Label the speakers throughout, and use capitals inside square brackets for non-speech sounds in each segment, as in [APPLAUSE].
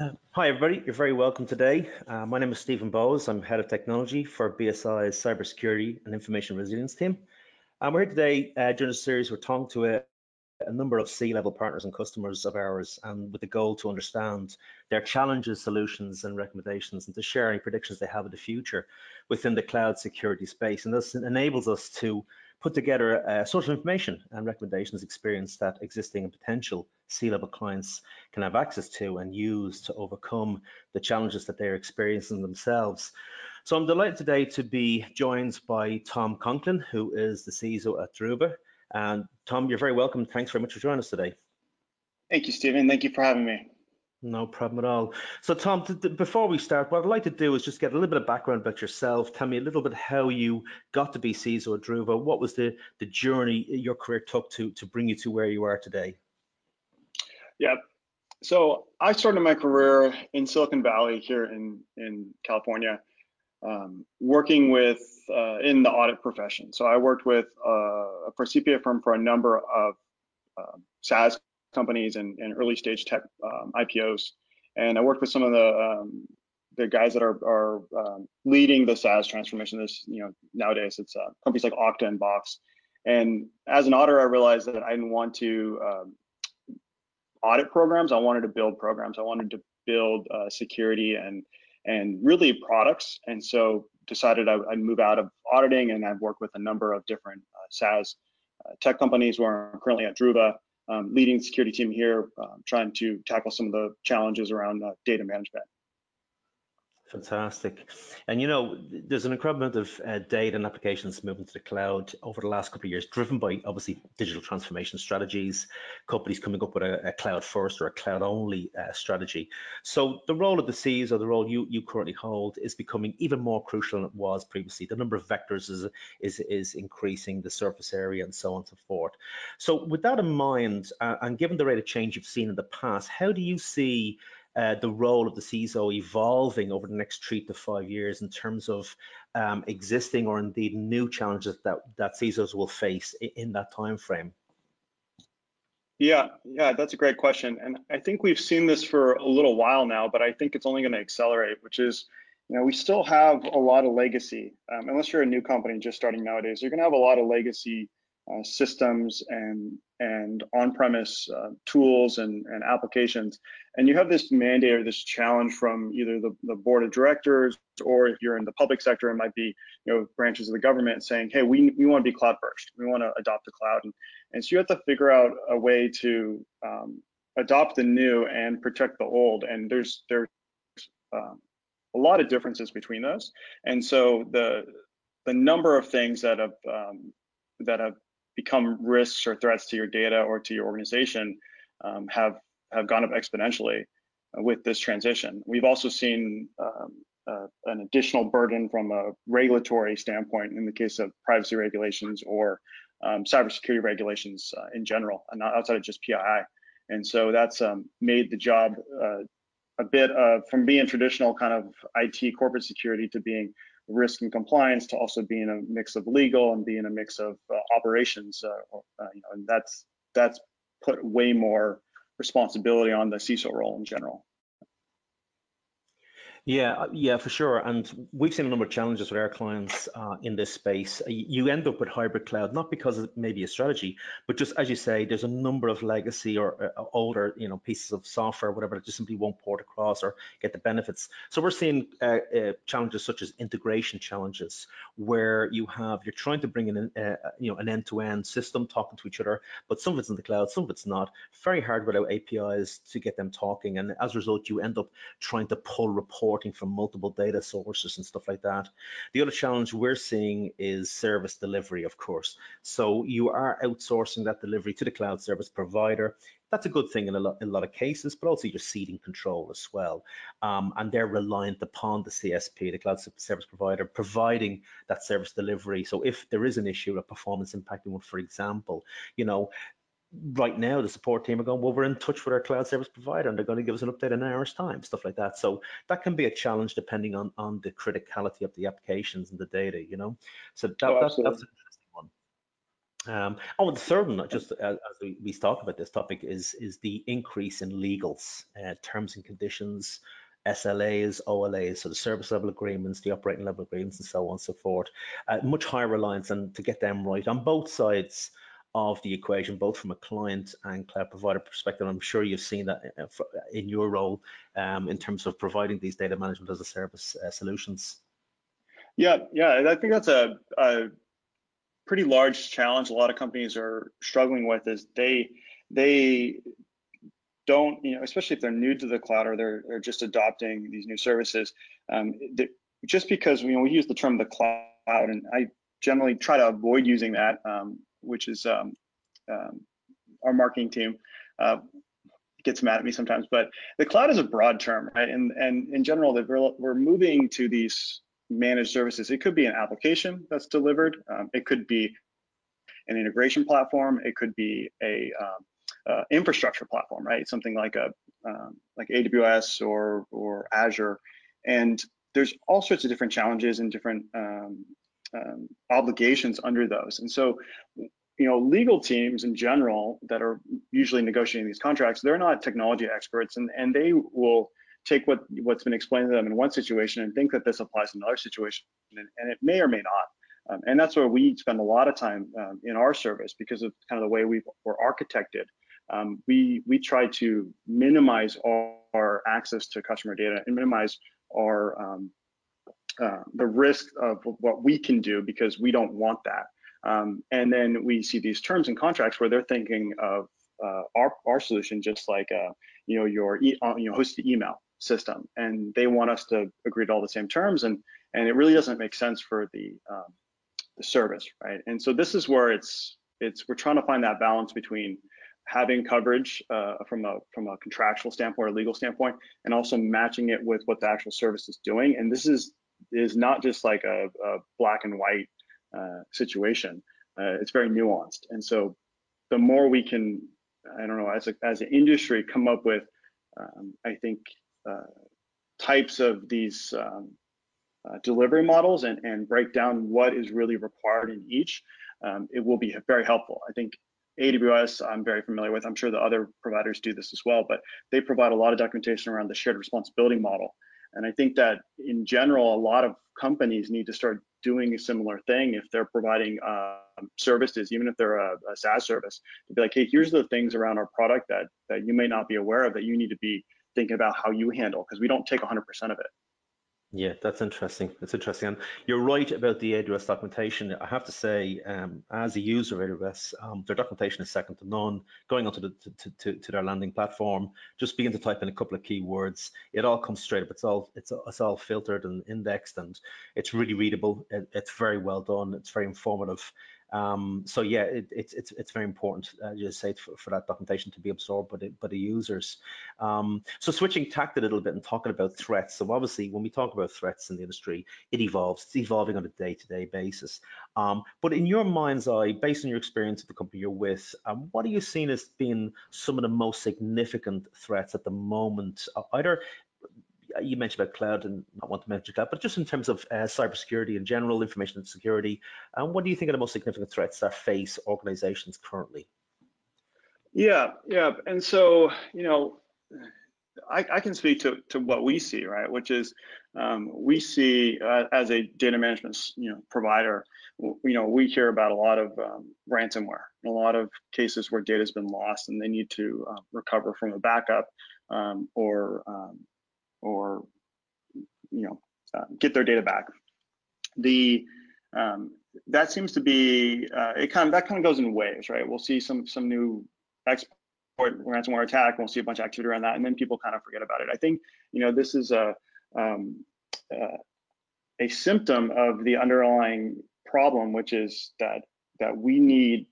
Speaker 1: Uh, hi, everybody. You're very welcome today. Uh, my name is Stephen Bowes. I'm Head of Technology for BSI's Cybersecurity and Information Resilience team. And we're here today uh, during a series. We're talking to a, a number of C-level partners and customers of ours, and with the goal to understand their challenges, solutions, and recommendations, and to share any predictions they have of the future within the cloud security space. And this enables us to put together a source of information and recommendations experience that existing and potential C-level clients can have access to and use to overcome the challenges that they're experiencing themselves. So I'm delighted today to be joined by Tom Conklin, who is the CISO at Druva. And Tom, you're very welcome. Thanks very much for joining us today.
Speaker 2: Thank you, Stephen. Thank you for having me.
Speaker 1: No problem at all. So, Tom, before we start, what I'd like to do is just get a little bit of background about yourself. Tell me a little bit how you got to be CISO at Druva. What was the the journey your career took to to bring you to where you are today?
Speaker 2: Yeah. So I started my career in Silicon Valley here in in California, um, working with uh, in the audit profession. So I worked with uh, a firm for a number of uh, SaaS companies and, and early stage tech um, IPOs. And I worked with some of the um, the guys that are, are um, leading the SaaS transformation. This, you know, nowadays it's uh, companies like Okta and Box. And as an auditor, I realized that I didn't want to um, audit programs. I wanted to build programs. I wanted to build uh, security and and really products. And so decided I, would move out of auditing, and I've worked with a number of different uh, SaaS uh, tech companies where I'm currently at Druva leading the security team here, um, trying to tackle some of the challenges around uh, data management.
Speaker 1: Fantastic. And you know, there's an incredible amount of uh, data and applications moving to the cloud over the last couple of years, driven by obviously digital transformation strategies, companies coming up with a, a cloud first or a cloud only uh, strategy. So the role of the Cs or the role you, you currently hold is becoming even more crucial than it was previously. The number of vectors is, is, is increasing, the surface area and so on and so forth. So with that in mind, uh, and given the rate of change you've seen in the past, how do you see uh, the role of the CISO evolving over the next three to five years in terms of um, existing or indeed new challenges that, that CISOs will face in, that time frame?
Speaker 2: Yeah, yeah, that's a great question. And I think we've seen this for a little while now, but I think it's only going to accelerate, which is, you know, we still have a lot of legacy. Um, unless you're a new company just starting nowadays, you're going to have a lot of legacy uh, systems and and on-premise uh, tools and, and applications. And you have this mandate or this challenge from either the, the board of directors or if you're in the public sector, it might be you know branches of the government saying, hey, we, we want to be cloud first. We want to adopt the cloud. And, and so you have to figure out a way to um, adopt the new and protect the old. And there's there's um, a lot of differences between those. And so the the number of things that have um, that have become risks or threats to your data or to your organization um, have have gone up exponentially with this transition. We've also seen um, uh, an additional burden from a regulatory standpoint in the case of privacy regulations or um, cybersecurity regulations uh, in general, and not outside of just PII. And so that's um, made the job uh, a bit of from being traditional kind of IT corporate security to being risk and compliance to also being a mix of legal and being a mix of uh, operations. Uh, uh, you know, and that's that's put way more responsibility on the CISO role in general.
Speaker 1: Yeah, uh, yeah, for sure. And we've seen a number of challenges with our clients uh, in this space. Uh, you end up with hybrid cloud, not because it may be a strategy, but just as you say, there's a number of legacy or uh, older, you know, pieces of software, whatever, that just simply won't port across or get the benefits. So we're seeing uh, uh, challenges such as integration challenges, where you have you're trying to bring in, you know, an end-to-end system talking to each other, but some of it's in the cloud, some of it's not. Very hard without APIs to get them talking, and as a result, you end up trying to pull reports reporting from multiple data sources and stuff like that. The other challenge we're seeing is service delivery, of course. So you are outsourcing that delivery to the cloud service provider. That's a good thing in a lot, in a lot of cases, but also you're ceding control as well. Um, and they're reliant upon the CSP, the cloud service provider, providing that service delivery. So if there is an issue, a performance impacting one, for example, you know, right now the support team are going well we're in touch with our cloud service provider and they're going to give us an update in an hour's time stuff like that. So that can be a challenge depending on on the criticality of the applications and the data you know? So that,
Speaker 2: oh,
Speaker 1: that that's an interesting one. Um, oh, the third one, just as, as we, we, talk about this topic, is is the increase in legals, uh, terms and conditions, SLAs, OLAs, so the service level agreements, the operating level agreements, and so on and so forth. Uh, much higher reliance and to get them right on both sides of the equation, both from a client and cloud provider perspective. I'm sure you've seen that uh, in your role um, in terms of providing these data management as a service uh, solutions.
Speaker 2: Yeah, yeah, I think that's a, a pretty large challenge. A lot of companies are struggling with is they they don't, you know, especially if they're new to the cloud or they're, they're just adopting these new services. Um, just because you know we use the term the cloud, and I generally try to avoid using that, um, which is um, um, our marketing team uh, gets mad at me sometimes. But the cloud is a broad term, right? And and in general, that we're, we're moving to these managed services. It could be an application that's delivered. Um, it could be an integration platform. It could be a uh, infrastructure platform, right? Something like a um, like AWS or or Azure, and there's all sorts of different challenges and different um, um, obligations under those. And so, you know, legal teams in general that are usually negotiating these contracts, they're not technology experts, and and they will take what what's been explained to them in one situation and think that this applies in another situation, and, and it may or may not. Um, and that's where we spend a lot of time um, in our service because of kind of the way we were architected um, we we try to minimize our, our, access to customer data and minimize our um, uh, the risk of what we can do because we don't want that. Um, and then we see these terms and contracts where they're thinking of uh, our our solution just like uh, you know your e uh, you know hosted email system, and they want us to agree to all the same terms, and and it really doesn't make sense for the um, the service, right? And so this is where it's it's we're trying to find that balance between having coverage uh, from a from a contractual standpoint or legal standpoint, and also matching it with what the actual service is doing. And this is is not just like a, a black and white uh, situation. Uh, it's very nuanced. And so, the more we can, I don't know, as a, as an industry, come up with, um, I think, uh, types of these um, uh, delivery models and and break down what is really required in each. Um, it will be very helpful. I think AWS, I'm very familiar with. I'm sure the other providers do this as well, but they provide a lot of documentation around the shared responsibility model. And I think that in general, a lot of companies need to start doing a similar thing if they're providing um, services, even if they're a, a SaaS service, to be like, hey, here's the things around our product that that you may not be aware of that you need to be thinking about how you handle because we don't take 100% of it.
Speaker 1: Yeah, that's interesting. That's interesting. And you're right about the AWS documentation. I have to say, um, as a user of AWS, um, their documentation is second to none. Going onto the to, to, to, their landing platform, just begin to type in a couple of keywords. It all comes straight up. It's all it's it's all filtered and indexed, and it's really readable. It, it's very well done. It's very informative. Um, so yeah, it, it's it's it's very important, uh, you say, for, for, that documentation to be absorbed by the, by the users. Um, so switching tact a little bit and talking about threats. So obviously, when we talk about threats in the industry, it evolves. It's evolving on a day-to-day -day basis. Um, but in your mind's eye, based on your experience of the company you're with, um, what are you seeing as being some of the most significant threats at the moment, uh, either you mentioned about cloud and not want to mention cloud, but just in terms of uh, cybersecurity in general, information security, um, what do you think are the most significant threats that face organizations currently?
Speaker 2: Yeah, yeah, and so you know, I, I can speak to to what we see, right? Which is um, we see uh, as a data management you know provider, you know, we hear about a lot of um, ransomware, a lot of cases where data has been lost and they need to uh, recover from a backup um, or um, or you know uh, get their data back. The um, that seems to be uh, it kind of that kind of goes in waves, right? We'll see some some new export ransomware attack, we'll see a bunch of activity around that, and then people kind of forget about it. I think you know this is a um, uh, a symptom of the underlying problem, which is that that we need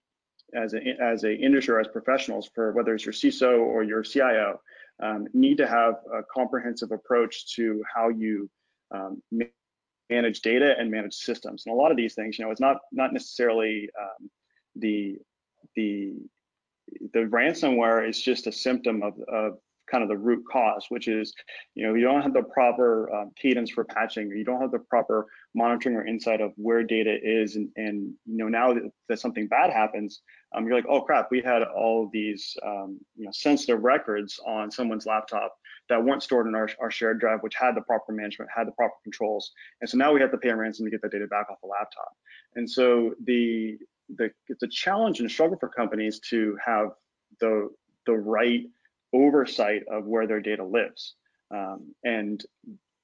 Speaker 2: as a as a industry as professionals for whether it's your CISO or your CIO um, need to have a comprehensive approach to how you um, manage data and manage systems. And a lot of these things, you know, it's not not necessarily um, the the the ransomware is just a symptom of, of kind of the root cause, which is, you know, you don't have the proper um, cadence for patching, or you don't have the proper monitoring or insight of where data is, and, and you know, now that, that something bad happens, um, you're like, oh crap, we had all these, um, you know, sensitive records on someone's laptop that weren't stored in our, our shared drive, which had the proper management, had the proper controls, and so now we have to pay a ransom to get the data back off the laptop. And so the the a challenge and struggle for companies to have the the right oversight of where their data lives. Um, and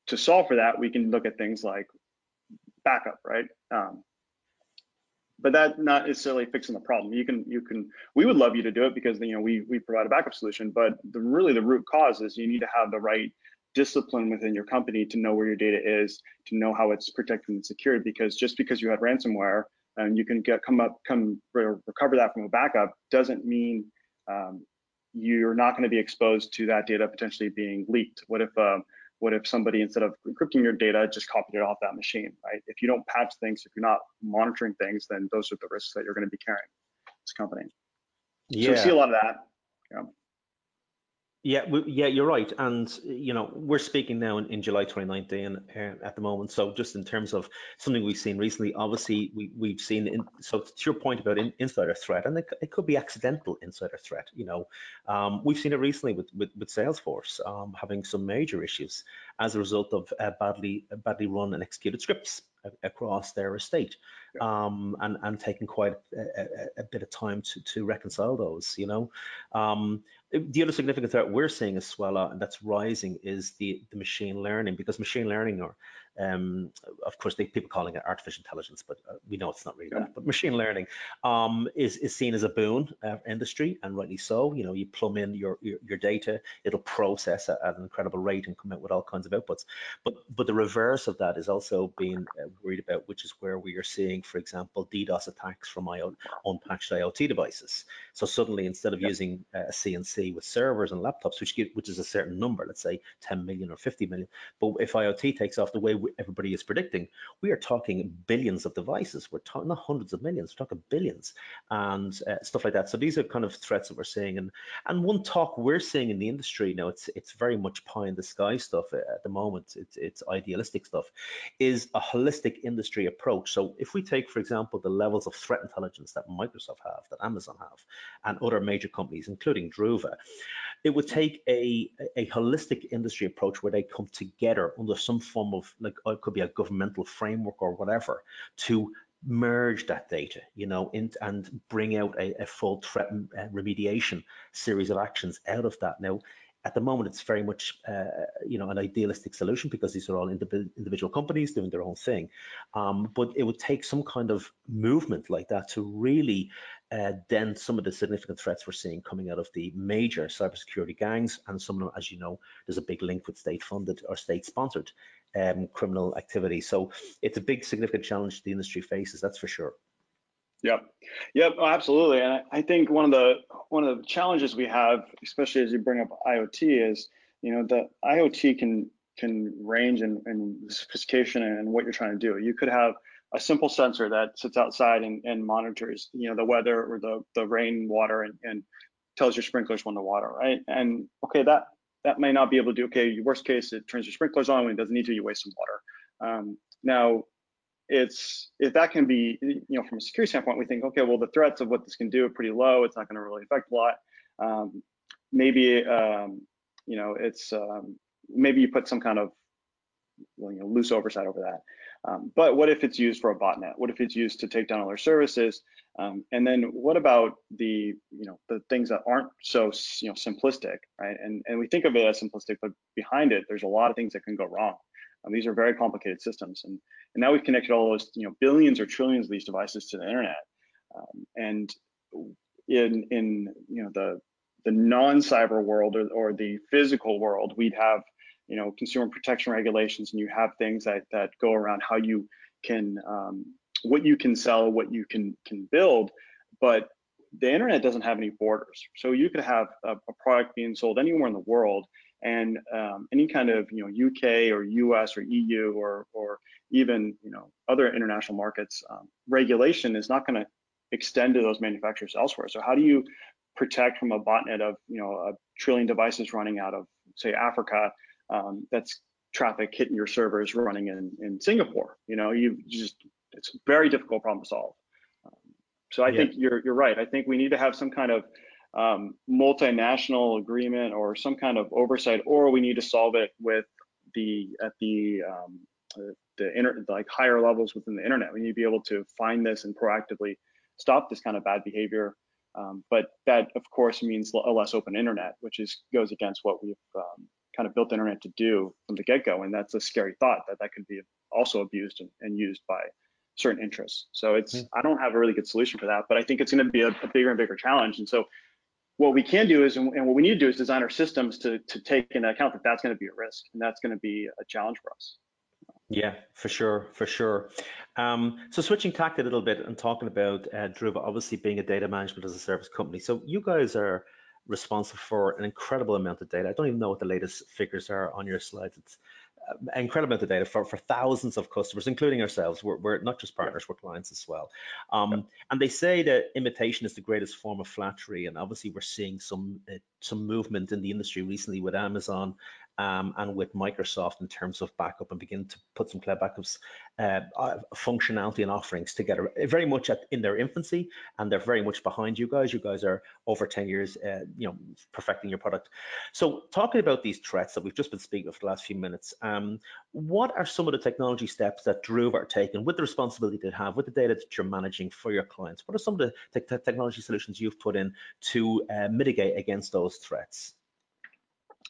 Speaker 2: to solve for that, we can look at things like backup, right? Um, but that not necessarily fixing the problem. You can, you can, we would love you to do it because you know we we provide a backup solution. But the really the root cause is you need to have the right discipline within your company to know where your data is, to know how it's protected and secured. Because just because you had ransomware and you can get come up come recover that from a backup doesn't mean um, you're not going to be exposed to that data potentially being leaked. What if um, what if somebody instead of encrypting your data just copied it off that machine, right? If you don't patch things, if you're not monitoring things, then those are the risks that you're going to be carrying as a company. Yeah. So we see a lot of that. Yeah.
Speaker 1: Yeah, yeah, you're right. And, you know, we're speaking now in, in July 2019 uh, at the moment. So just in terms of something we've seen recently, obviously we, we've seen, in, so to your point about in, insider threat, and it, it, could be accidental insider threat, you know, um, we've seen it recently with, with, with Salesforce um, having some major issues as a result of uh, badly, badly run and executed scripts across their estate um, and, and taking quite a, a, a, bit of time to, to reconcile those, you know. Um, the other significant threat we're seeing as well uh, that's rising is the, the machine learning because machine learning or um, of course, they, people calling it artificial intelligence, but uh, we know it's not really yeah. that. But machine learning um, is is seen as a boon uh, industry, and rightly so. You know, you plumb in your your, your data, it'll process at, at, an incredible rate and come out with all kinds of outputs. But but the reverse of that is also being uh, worried about, which is where we are seeing, for example, DDoS attacks from IO, unpatched IoT devices. So suddenly, instead of yeah. using uh, a CNC with servers and laptops, which give, which is a certain number, let's say 10 million or 50 million, but if IoT takes off the way everybody is predicting, we are talking billions of devices. We're talking not hundreds of millions, we're talking billions and uh, stuff like that. So these are kind of threats that we're seeing. And and one talk we're seeing in the industry now, it's it's very much pie in the sky stuff at the moment. It's it's idealistic stuff, is a holistic industry approach. So if we take, for example, the levels of threat intelligence that Microsoft have, that Amazon have, and other major companies, including Druva, it would take a, a holistic industry approach where they come together under some form of like uh, it could be a governmental framework or whatever to merge that data, you know, in, and bring out a, a full threat uh, remediation series of actions out of that. Now, at the moment, it's very much, uh, you know, an idealistic solution because these are all individual companies doing their own thing. Um, but it would take some kind of movement like that to really uh, dent some of the significant threats we're seeing coming out of the major cybersecurity gangs. And some of them, as you know, there's a big link with state-funded or state-sponsored um, criminal activity. So it's a big, significant challenge the industry faces. That's for sure.
Speaker 2: Yep, yep, oh, absolutely. And I think one of the one of the challenges we have, especially as you bring up IoT, is you know the IoT can can range in, in sophistication and what you're trying to do. You could have a simple sensor that sits outside and, and monitors you know the weather or the the rain water and, and tells your sprinklers when to water, right? And okay, that that may not be able to do. Okay, worst case, it turns your sprinklers on when it doesn't need to. You waste some water. Um, now, it's if that can be, you know, from a security standpoint, we think, okay, well, the threats of what this can do are pretty low. It's not going to really affect a lot. Um, maybe, um, you know, it's um, maybe you put some kind of you know, loose oversight over that. Um, but what if it's used for a botnet? What if it's used to take down other services? Um, and then what about the you know the things that aren't so you know simplistic, right? And and we think of it as simplistic, but behind it, there's a lot of things that can go wrong. Um, these are very complicated systems, and and now we've connected all those you know billions or trillions of these devices to the internet, um, and in in you know the the non-cyber world or, or the physical world, we'd have you know consumer protection regulations, and you have things that that go around how you can um, what you can sell, what you can can build, but the internet doesn't have any borders. So you could have a, a product being sold anywhere in the world, and um, any kind of you know UK or US or EU or or even you know other international markets, um, regulation is not going to extend to those manufacturers elsewhere. So how do you protect from a botnet of you know a trillion devices running out of, say, Africa. Um, that's traffic hitting your servers running in, in Singapore. You know, you just, it's a very difficult problem to solve. Um, so I yeah. think you're, you're right. I think we need to have some kind of um, multinational agreement or some kind of oversight, or we need to solve it with the, at the, um, the inter, like higher levels within the internet. We need to be able to find this and proactively stop this kind of bad behavior. Um, but that, of course, means a less open internet, which is goes against what we've um, kind of built the internet to do from the get-go. And that's a scary thought that that could be also abused and, and used by certain interests. So it's mm. I don't have a really good solution for that, but I think it's going to be a, a, bigger and bigger challenge. And so what we can do is, and what we need to do is design our systems to to take into account that that's going to be a risk and that's going to be a challenge for us.
Speaker 1: Yeah, for sure, for sure. Um, so switching tack a little bit and talking about uh, Druva, obviously being a data management as a service company. So you guys are responsible for an incredible amount of data. I don't even know what the latest figures are on your slides. It's uh, incredible amount of data for, for thousands of customers, including ourselves. We're, we're not just partners, we're clients as well. Um, yeah. And they say that imitation is the greatest form of flattery. And obviously, we're seeing some uh, some movement in the industry recently with Amazon um, and with Microsoft in terms of backup and begin to put some cloud backups uh, functionality and offerings together. Very much at, in their infancy, and they're very much behind you guys. You guys are over 10 years, uh, you know, perfecting your product. So, talking about these threats that we've just been speaking of for the last few minutes, um, what are some of the technology steps that Druva are taking with the responsibility they have with the data that you're managing for your clients? What are some of the te technology solutions you've put in to uh, mitigate against those threats?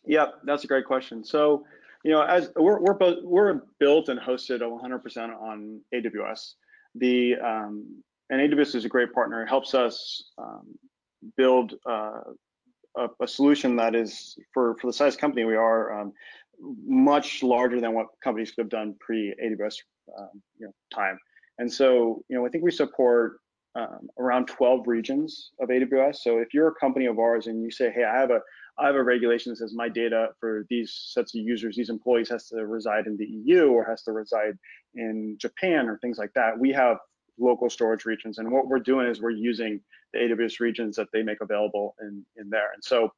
Speaker 2: Yeah, that's a great question. So, you know, as we're we're both we're built and hosted 100% on AWS. The um, and AWS is a great partner. It helps us um, build uh, a, a, solution that is for for the size company we are um, much larger than what companies could have done pre AWS um, you know, time. And so, you know, I think we support um, around 12 regions of AWS. So if you're a company of ours and you say, hey, I have a I have a regulation that says my data for these sets of users, these employees has to reside in the EU or has to reside in Japan or things like that. We have local storage regions. And what we're doing is we're using the AWS regions that they make available in, in there. And so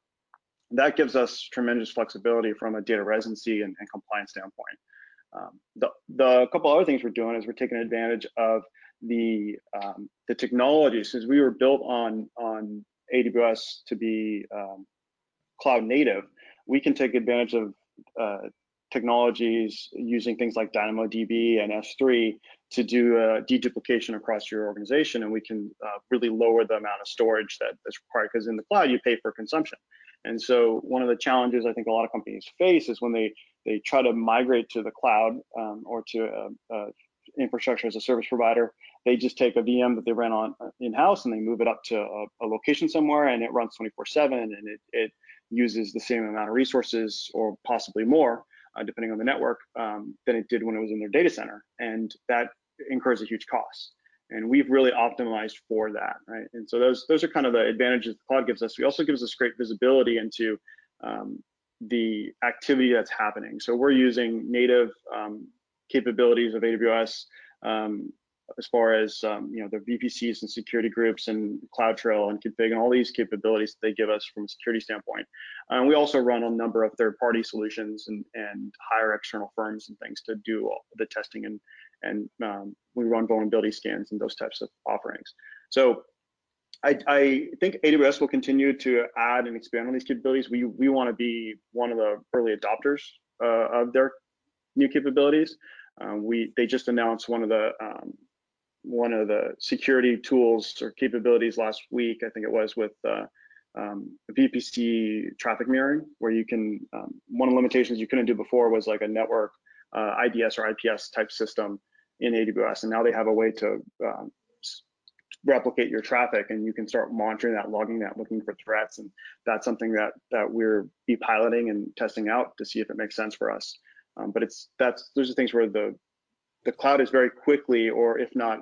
Speaker 2: that gives us tremendous flexibility from a data residency and, and compliance standpoint. Um, the, the couple other things we're doing is we're taking advantage of the um, the technology since we were built on on AWS to be um, cloud native, we can take advantage of uh, technologies using things like DynamoDB and S3 to do a deduplication across your organization, and we can uh, really lower the amount of storage that is required. Because in the cloud, you pay for consumption, and so one of the challenges I think a lot of companies face is when they they try to migrate to the cloud um, or to a, a infrastructure as a service provider, they just take a VM that they ran on uh, in-house and they move it up to a, a location somewhere and it runs 24/7 and it, it uses the same amount of resources or possibly more, uh, depending on the network, um, than it did when it was in their data center. And that incurs a huge cost. And we've really optimized for that, right? And so those those are kind of the advantages the cloud gives us. We also gives us great visibility into um, the activity that's happening. So we're using native um, capabilities of AWS um, as far as um, you know the VPCs and security groups and CloudTrail and config and all these capabilities that they give us from a security standpoint. And we also run a number of third-party solutions and, and hire external firms and things to do the testing and and um, we run vulnerability scans and those types of offerings. So I, I, think AWS will continue to add and expand on these capabilities. We we want to be one of the early adopters uh, of their new capabilities. Uh, we they just announced one of the um, one of the security tools or capabilities last week. I think it was with uh, um, VPC traffic mirroring, where you can um, one of the limitations you couldn't do before was like a network uh, IDS or IPS type system in AWS, and now they have a way to um, replicate your traffic, and you can start monitoring that, logging that, looking for threats, and that's something that that we're be piloting and testing out to see if it makes sense for us. Um, but it's that's those are things where the the cloud is very quickly, or if not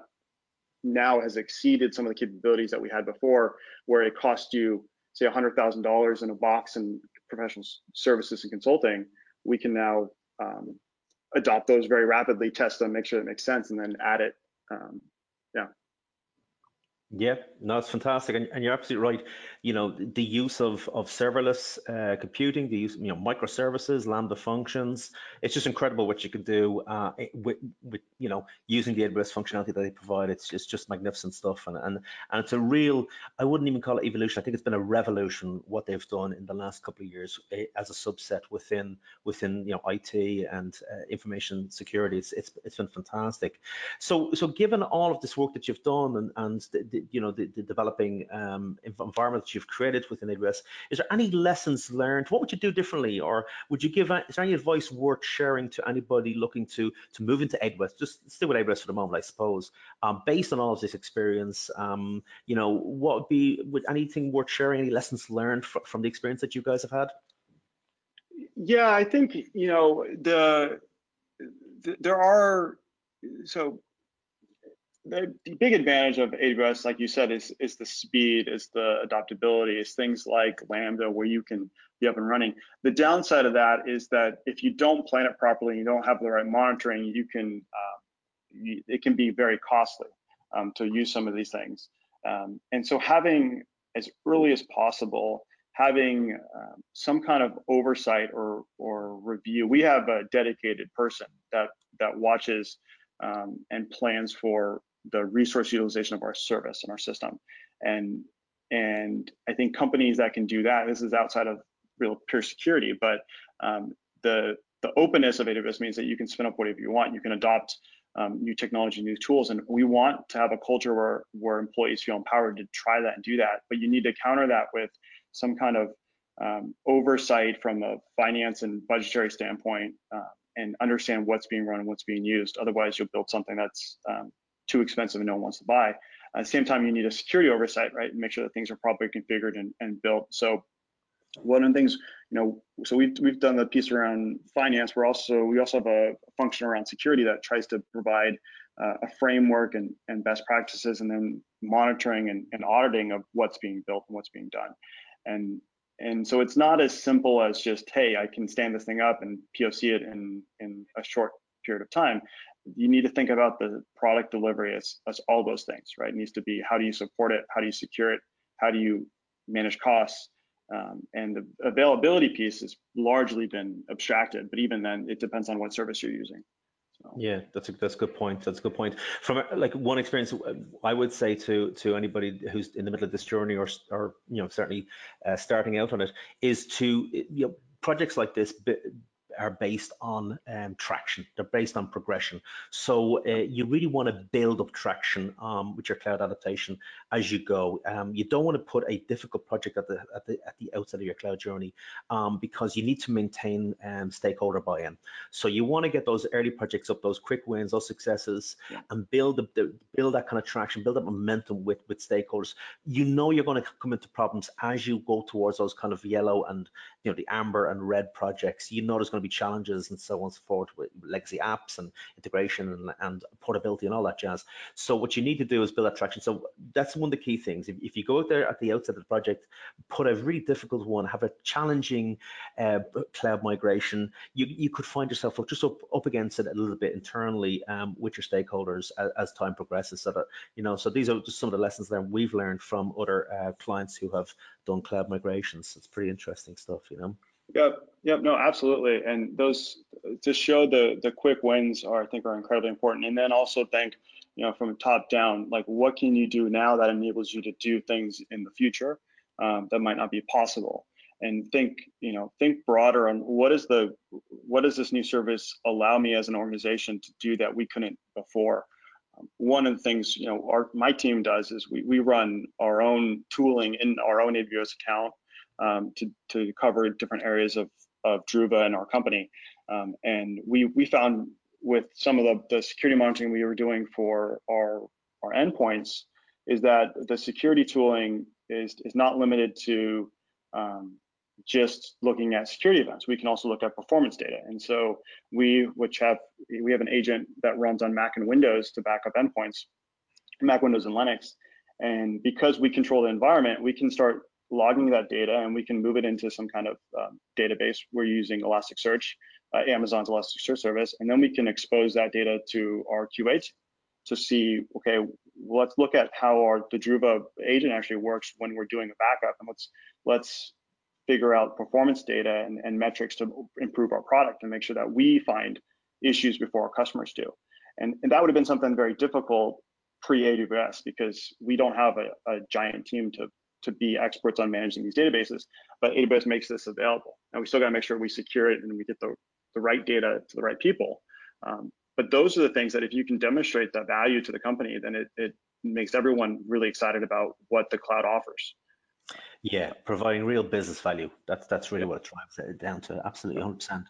Speaker 2: now has exceeded some of the capabilities that we had before, where it cost you say $100,000 in a box and professional services and consulting, we can now um, adopt those very rapidly, test them, make sure it makes sense, and then add it. Um, yeah.
Speaker 1: Yeah, no, it's fantastic, and, and, you're absolutely right. You know, the use of of serverless uh, computing, the use, you know, microservices, Lambda functions. It's just incredible what you can do uh, with, with, you know, using the AWS functionality that they provide. It's it's just magnificent stuff, and and and it's a real. I wouldn't even call it evolution. I think it's been a revolution what they've done in the last couple of years eh, as a subset within within you know IT and uh, information security. It's it's it's been fantastic. So so given all of this work that you've done and and the, the you know, the, the developing um, environment that you've created within AWS, is there any lessons learned? What would you do differently? Or would you give, is there any advice worth sharing to anybody looking to, to move into AWS? Just stay with AWS for the moment, I suppose. Um, based on all of this experience, um, you know, what would be, would anything worth sharing, any lessons learned fr from the experience that you guys have had?
Speaker 2: Yeah, I think, you know, the, the there are, so the, the, big advantage of AWS, like you said, is is the speed, is the adaptability, is things like Lambda where you can be up and running. The downside of that is that if you don't plan it properly, you don't have the right monitoring, you can uh, you, it can be very costly um, to use some of these things. Um, and so having as early as possible, having um, some kind of oversight or or review. We have a dedicated person that that watches um, and plans for the resource utilization of our service and our system. And and I think companies that can do that, this is outside of real pure security, but um, the the openness of AWS means that you can spin up whatever you want. You can adopt um, new technology, new tools, and we want to have a culture where where employees feel empowered to try that and do that. But you need to counter that with some kind of um, oversight from a finance and budgetary standpoint, uh, and understand what's being run and what's being used. Otherwise, you'll build something that's um, too expensive and no one wants to buy. At the same time, you need a security oversight, right? And make sure that things are properly configured and, and built. So one of the things, you know, so we've we've done the piece around finance. We're also we also have a function around security that tries to provide uh, a framework and, and best practices, and then monitoring and, and auditing of what's being built and what's being done. And and so it's not as simple as just hey, I can stand this thing up and POC it in in a short period of time you need to think about the product delivery as, as all those things, right? It needs to be how do you support it? How do you secure it? How do you manage costs? Um, and the availability piece has largely been abstracted, but even then, it depends on what service you're using.
Speaker 1: So. Yeah, that's a that's a good point. That's a good point. From like one experience, I would say to to anybody who's in the middle of this journey or or you know certainly uh, starting out on it is to you know projects like this are based on um, traction. They're based on progression. So uh, you really want to build up traction um, with your cloud adaptation as you go. Um, you don't want to put a difficult project at the at the at the outset of your cloud journey um, because you need to maintain um, stakeholder buy-in. So you want to get those early projects up, those quick wins, those successes, yeah. and build the, build that kind of traction, build that momentum with with stakeholders. You know you're going to come into problems as you go towards those kind of yellow and you know the amber and red projects. You know there's going to be challenges and so on and so forth with legacy apps and integration and, and portability and all that jazz. So what you need to do is build that traction. So that's one of the key things. If, if you go out there at the outset of the project, put a really difficult one, have a challenging uh, cloud migration, you, you could find yourself just up, up against it a little bit internally um, with your stakeholders as, as, time progresses. So that, you know, so these are just some of the lessons that we've learned from other uh, clients who have done cloud migrations. It's pretty interesting stuff, you know.
Speaker 2: Yep, yep, no, absolutely. And those to show the the quick wins are I think are incredibly important. And then also think, you know, from top down, like what can you do now that enables you to do things in the future um, that might not be possible. And think, you know, think broader on what is the what does this new service allow me as an organization to do that we couldn't before. Um, one of the things, you know, our my team does is we we run our own tooling in our own AWS account um, to, to cover different areas of, of Druva and our company. Um, and we, we found with some of the, the security monitoring we were doing for our, our endpoints is that the security tooling is, is not limited to um, just looking at security events. We can also look at performance data. And so we, which have, we have an agent that runs on Mac and Windows to back up endpoints, Mac, Windows, and Linux. And because we control the environment, we can start logging that data and we can move it into some kind of um, database. We're using Elasticsearch, uh, Amazon's Elasticsearch service, and then we can expose that data to our QA to see, okay, let's look at how our the Druva agent actually works when we're doing a backup, and let's let's figure out performance data and, and metrics to improve our product and make sure that we find issues before our customers do. And, and that would have been something very difficult pre-AWS because we don't have a, a giant team to to be experts on managing these databases, but AWS makes this available. And we still got to make sure we secure it and we get the, the right data to the right people. Um, but those are the things that if you can demonstrate that value to the company, then it, it makes everyone really excited about what the cloud offers.
Speaker 1: Yeah, providing real business value. That's that's really what it drives it down to. Absolutely, 100%.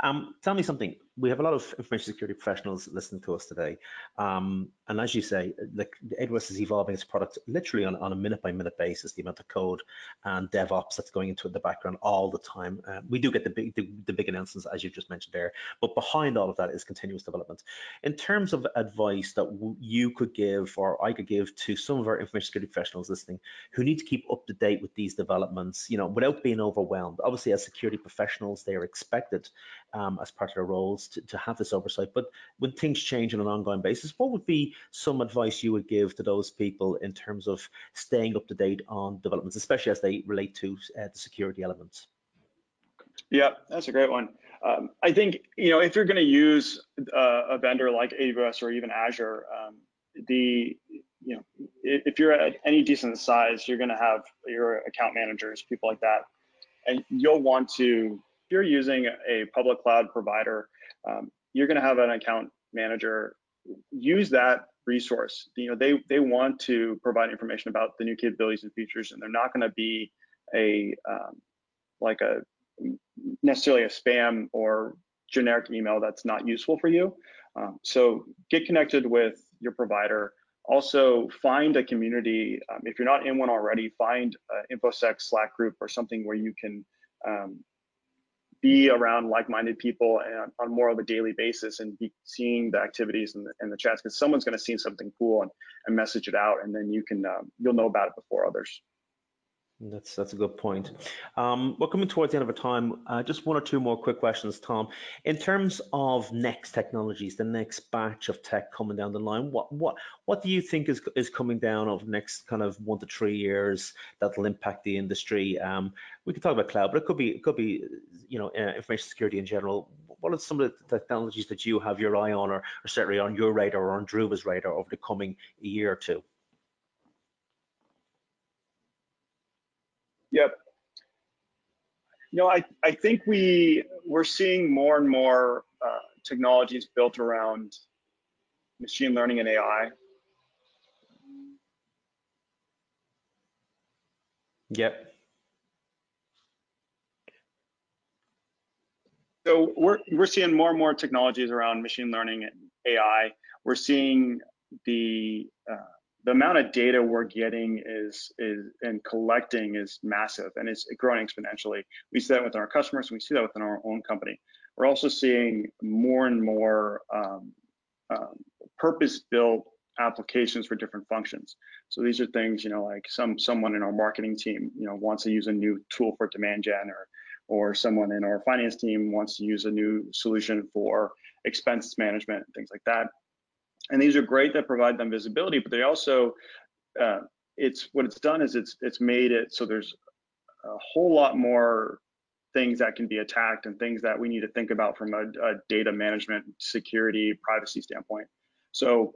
Speaker 1: Um, tell me something. We have a lot of information security professionals listening to us today, um, and as you say, like AWS is evolving its product literally on, on a minute by minute basis. The amount of code and DevOps that's going into the background all the time. Uh, we do get the big the, the big announcements as you've just mentioned there, but behind all of that is continuous development. In terms of advice that you could give or I could give to some of our information security professionals listening who need to keep up to date with with these developments, you know, without being overwhelmed. Obviously, as security professionals, they are expected um, as part of their roles to, to have this oversight. But when things change on an ongoing basis, what would be some advice you would give to those people in terms of staying up to date on developments, especially as they relate to uh, the security elements?
Speaker 2: Yeah, that's a great one. Um, I think you know if you're going to use uh, a vendor like AWS or even Azure, um, the you know, if you're at any decent size, you're going to have your account managers, people like that, and you'll want to. If you're using a public cloud provider, um, you're going to have an account manager. Use that resource. You know, they they want to provide information about the new capabilities and features, and they're not going to be a um, like a necessarily a spam or generic email that's not useful for you. Um, so get connected with your provider also, find a community. Um, if you're not in one already, find an InfoSec Slack group or something where you can um, be around like-minded people and on more of a daily basis and be seeing the activities and the, the chats because someone's going to see something cool and, and message it out and then you can um, you'll know about it before others.
Speaker 1: That's that's a good point. Um, we're coming towards the end of our time. Uh, just one or two more quick questions, Tom. In terms of next technologies, the next batch of tech coming down the line, what what what do you think is is coming down over the next kind of one to three years that will impact the industry? Um, we could talk about cloud, but it could be it could be you know uh, information security in general. What are some of the technologies that you have your eye on, or, or certainly on your radar or on Druva's radar over the coming year or two?
Speaker 2: Yep. Know, I, I think we we're seeing more and more uh, technologies built around machine learning and AI.
Speaker 1: Yep.
Speaker 2: So we're we're seeing more and more technologies around machine learning and AI. We're seeing the uh, the amount of data we're getting is is and collecting is massive and it's growing exponentially. We see that with our customers, and we see that within our own company. We're also seeing more and more um, um, purpose-built applications for different functions. So these are things, you know, like some someone in our marketing team, you know, wants to use a new tool for demand gen, or or someone in our finance team wants to use a new solution for expense management, and things like that. And these are great that provide them visibility, but they also, uh, it's what it's done is it's it's made it so there's a whole lot more things that can be attacked and things that we need to think about from a, a data management, security, privacy standpoint. So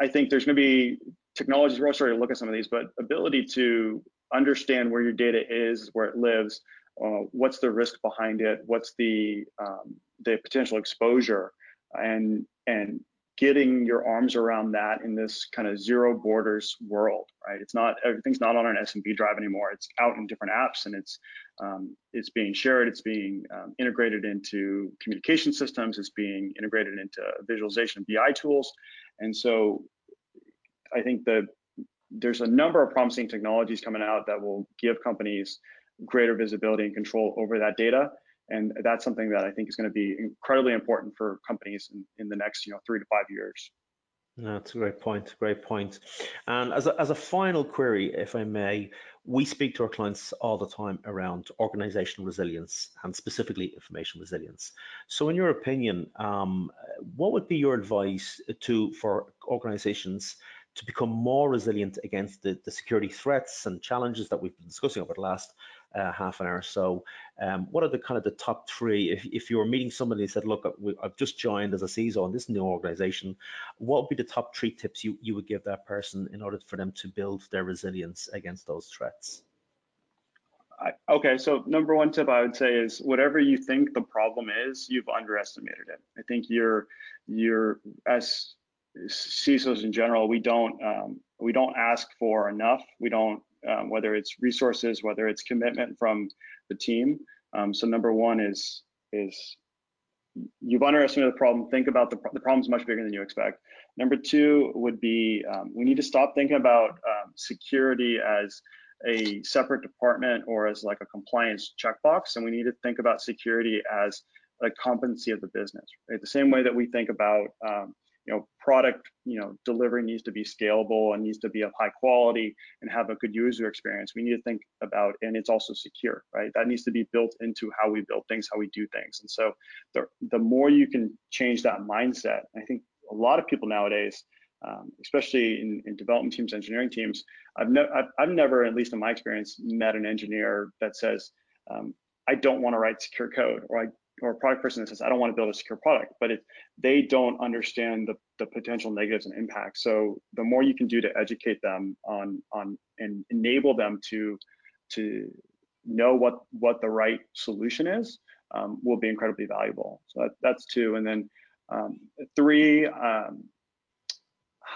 Speaker 2: I think there's going to be technologies. We're starting to look at some of these, but ability to understand where your data is, where it lives, uh, what's the risk behind it, what's the um, the potential exposure, and and getting your arms around that in this kind of zero borders world, right? It's not everything's not on an SMB drive anymore. It's out in different apps and it's um, it's being shared. It's being um, integrated into communication systems. It's being integrated into visualization BI tools, and so I think that there's a number of promising technologies coming out that will give companies greater visibility and control over that data and that's something that I think is going to be incredibly important for companies in, in the next, you know, three to five years.
Speaker 1: That's a great point. Great point. And as a, as a final query, if I may, we speak to our clients all the time around organizational resilience and specifically information resilience. So, in your opinion, um, what would be your advice to for organizations to become more resilient against the, the security threats and challenges that we've been discussing over the last uh, half an hour. So um, what are the kind of the top three? If, if you were meeting somebody and said, look, I've just joined as a CISO in this new organization, what would be the top three tips you, you would give that person in order for them to build their resilience against those threats?
Speaker 2: I, okay, so number one tip I would say is whatever you think the problem is, you've underestimated it. I think you're you're as CISOs in general, we don't um, we don't ask for enough. We don't um, whether it's resources, whether it's commitment from the team. Um, so number one is is you've underestimated the problem. Think about the the problem's much bigger than you expect. Number two would be um, we need to stop thinking about um, security as a separate department or as like a compliance checkbox, and we need to think about security as a competency of the business. Right? The same way that we think about um, you know product you know delivery needs to be scalable and needs to be of high quality and have a good user experience. We need to think about and it's also secure right? That needs to be built into how we build things how we do things. And so the the more you can change that mindset i think a lot of people nowadays um, especially in, in, development teams engineering teams I've, ne- I've, I've never at least in my experience met an engineer that says um, I don't want to write secure code or I or a product person that says, I don't want to build a secure product, but it, they don't understand the, the potential negatives and impacts. So the more you can do to educate them on, on and enable them to, to know what, what the right solution is, um, will be incredibly valuable. So that, that's two. And then um, three, um,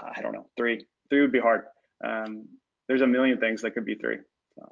Speaker 2: I don't know, three, three would be hard. Um, there's a million things that could be three. So.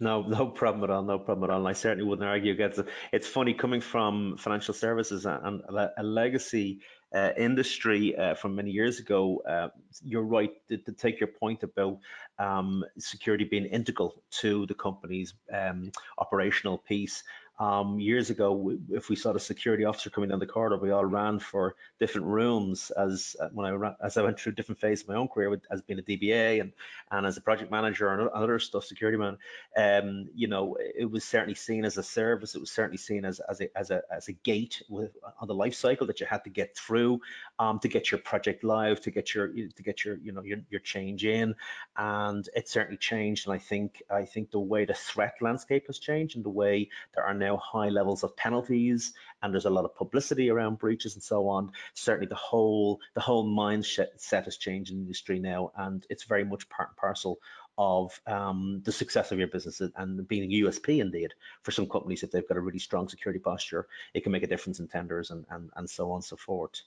Speaker 1: No, [LAUGHS] no problem at all. No problem at all. And I certainly wouldn't argue against it. It's funny coming from financial services and a legacy uh, industry uh, from many years ago. Uh, you're right to, to, take your point about um, security being integral to the company's um, operational piece. Um, years ago, if we saw the security officer coming down the corridor, we all ran for different rooms. As uh, when I ran, as I went through different phases of my own career, with, as being a DBA and and as a project manager and other stuff, security man, um, you know, it was certainly seen as a service. It was certainly seen as as a as a as a gate with, on the life cycle that you had to get through um, to get your project live, to get your to get your you know your your change in, and it certainly changed. And I think I think the way the threat landscape has changed and the way there are now now high levels of penalties and there's a lot of publicity around breaches and so on. Certainly the whole the whole mindset set has changed in the industry now and it's very much part and parcel of um, the success of your business and being a USP indeed for some companies if they've got a really strong security posture, it can make a difference in tenders and, and, and so on and so forth.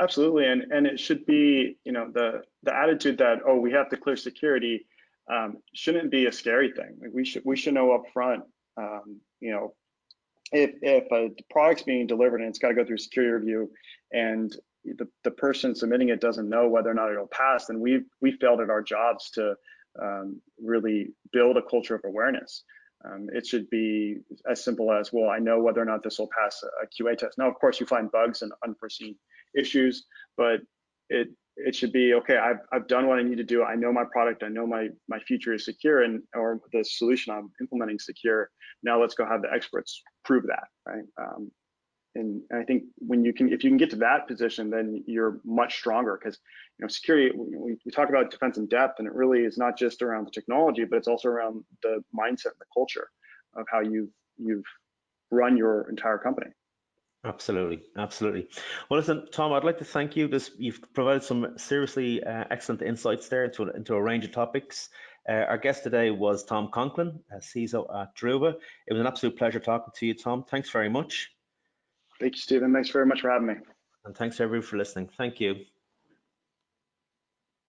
Speaker 2: Absolutely, and and it should be you know the the attitude that oh we have to clear security um, shouldn't be a scary thing. Like we should we should know up front um, you know, if if a product's being delivered and it's got to go through security review, and the, the person submitting it doesn't know whether or not it'll pass, then we've we failed at our jobs to um, really build a culture of awareness. Um, it should be as simple as, well, I know whether or not this will pass a QA test. Now, of course, you find bugs and unforeseen issues, but it it should be okay I've, I've done what i need to do. I know my product. I know my my future is secure and or the solution i'm implementing secure. Now let's go have the experts prove that right? Um, and, i think when you can if you can get to that position then you're much stronger because you know security we, we talk about defense in depth and it really is not just around the technology but it's also around the mindset and the culture of how you've you've run your entire company
Speaker 1: Absolutely, absolutely. Well, listen, Tom, I'd like to thank you. This you've provided some seriously uh, excellent insights there into, into a range of topics. Uh, our guest today was Tom Conklin, uh, CISO at Druva. It was an absolute pleasure talking to you, Tom. Thanks very much.
Speaker 2: Thank you, Stephen. Thanks very much for having me.
Speaker 1: And thanks everyone for listening. Thank you.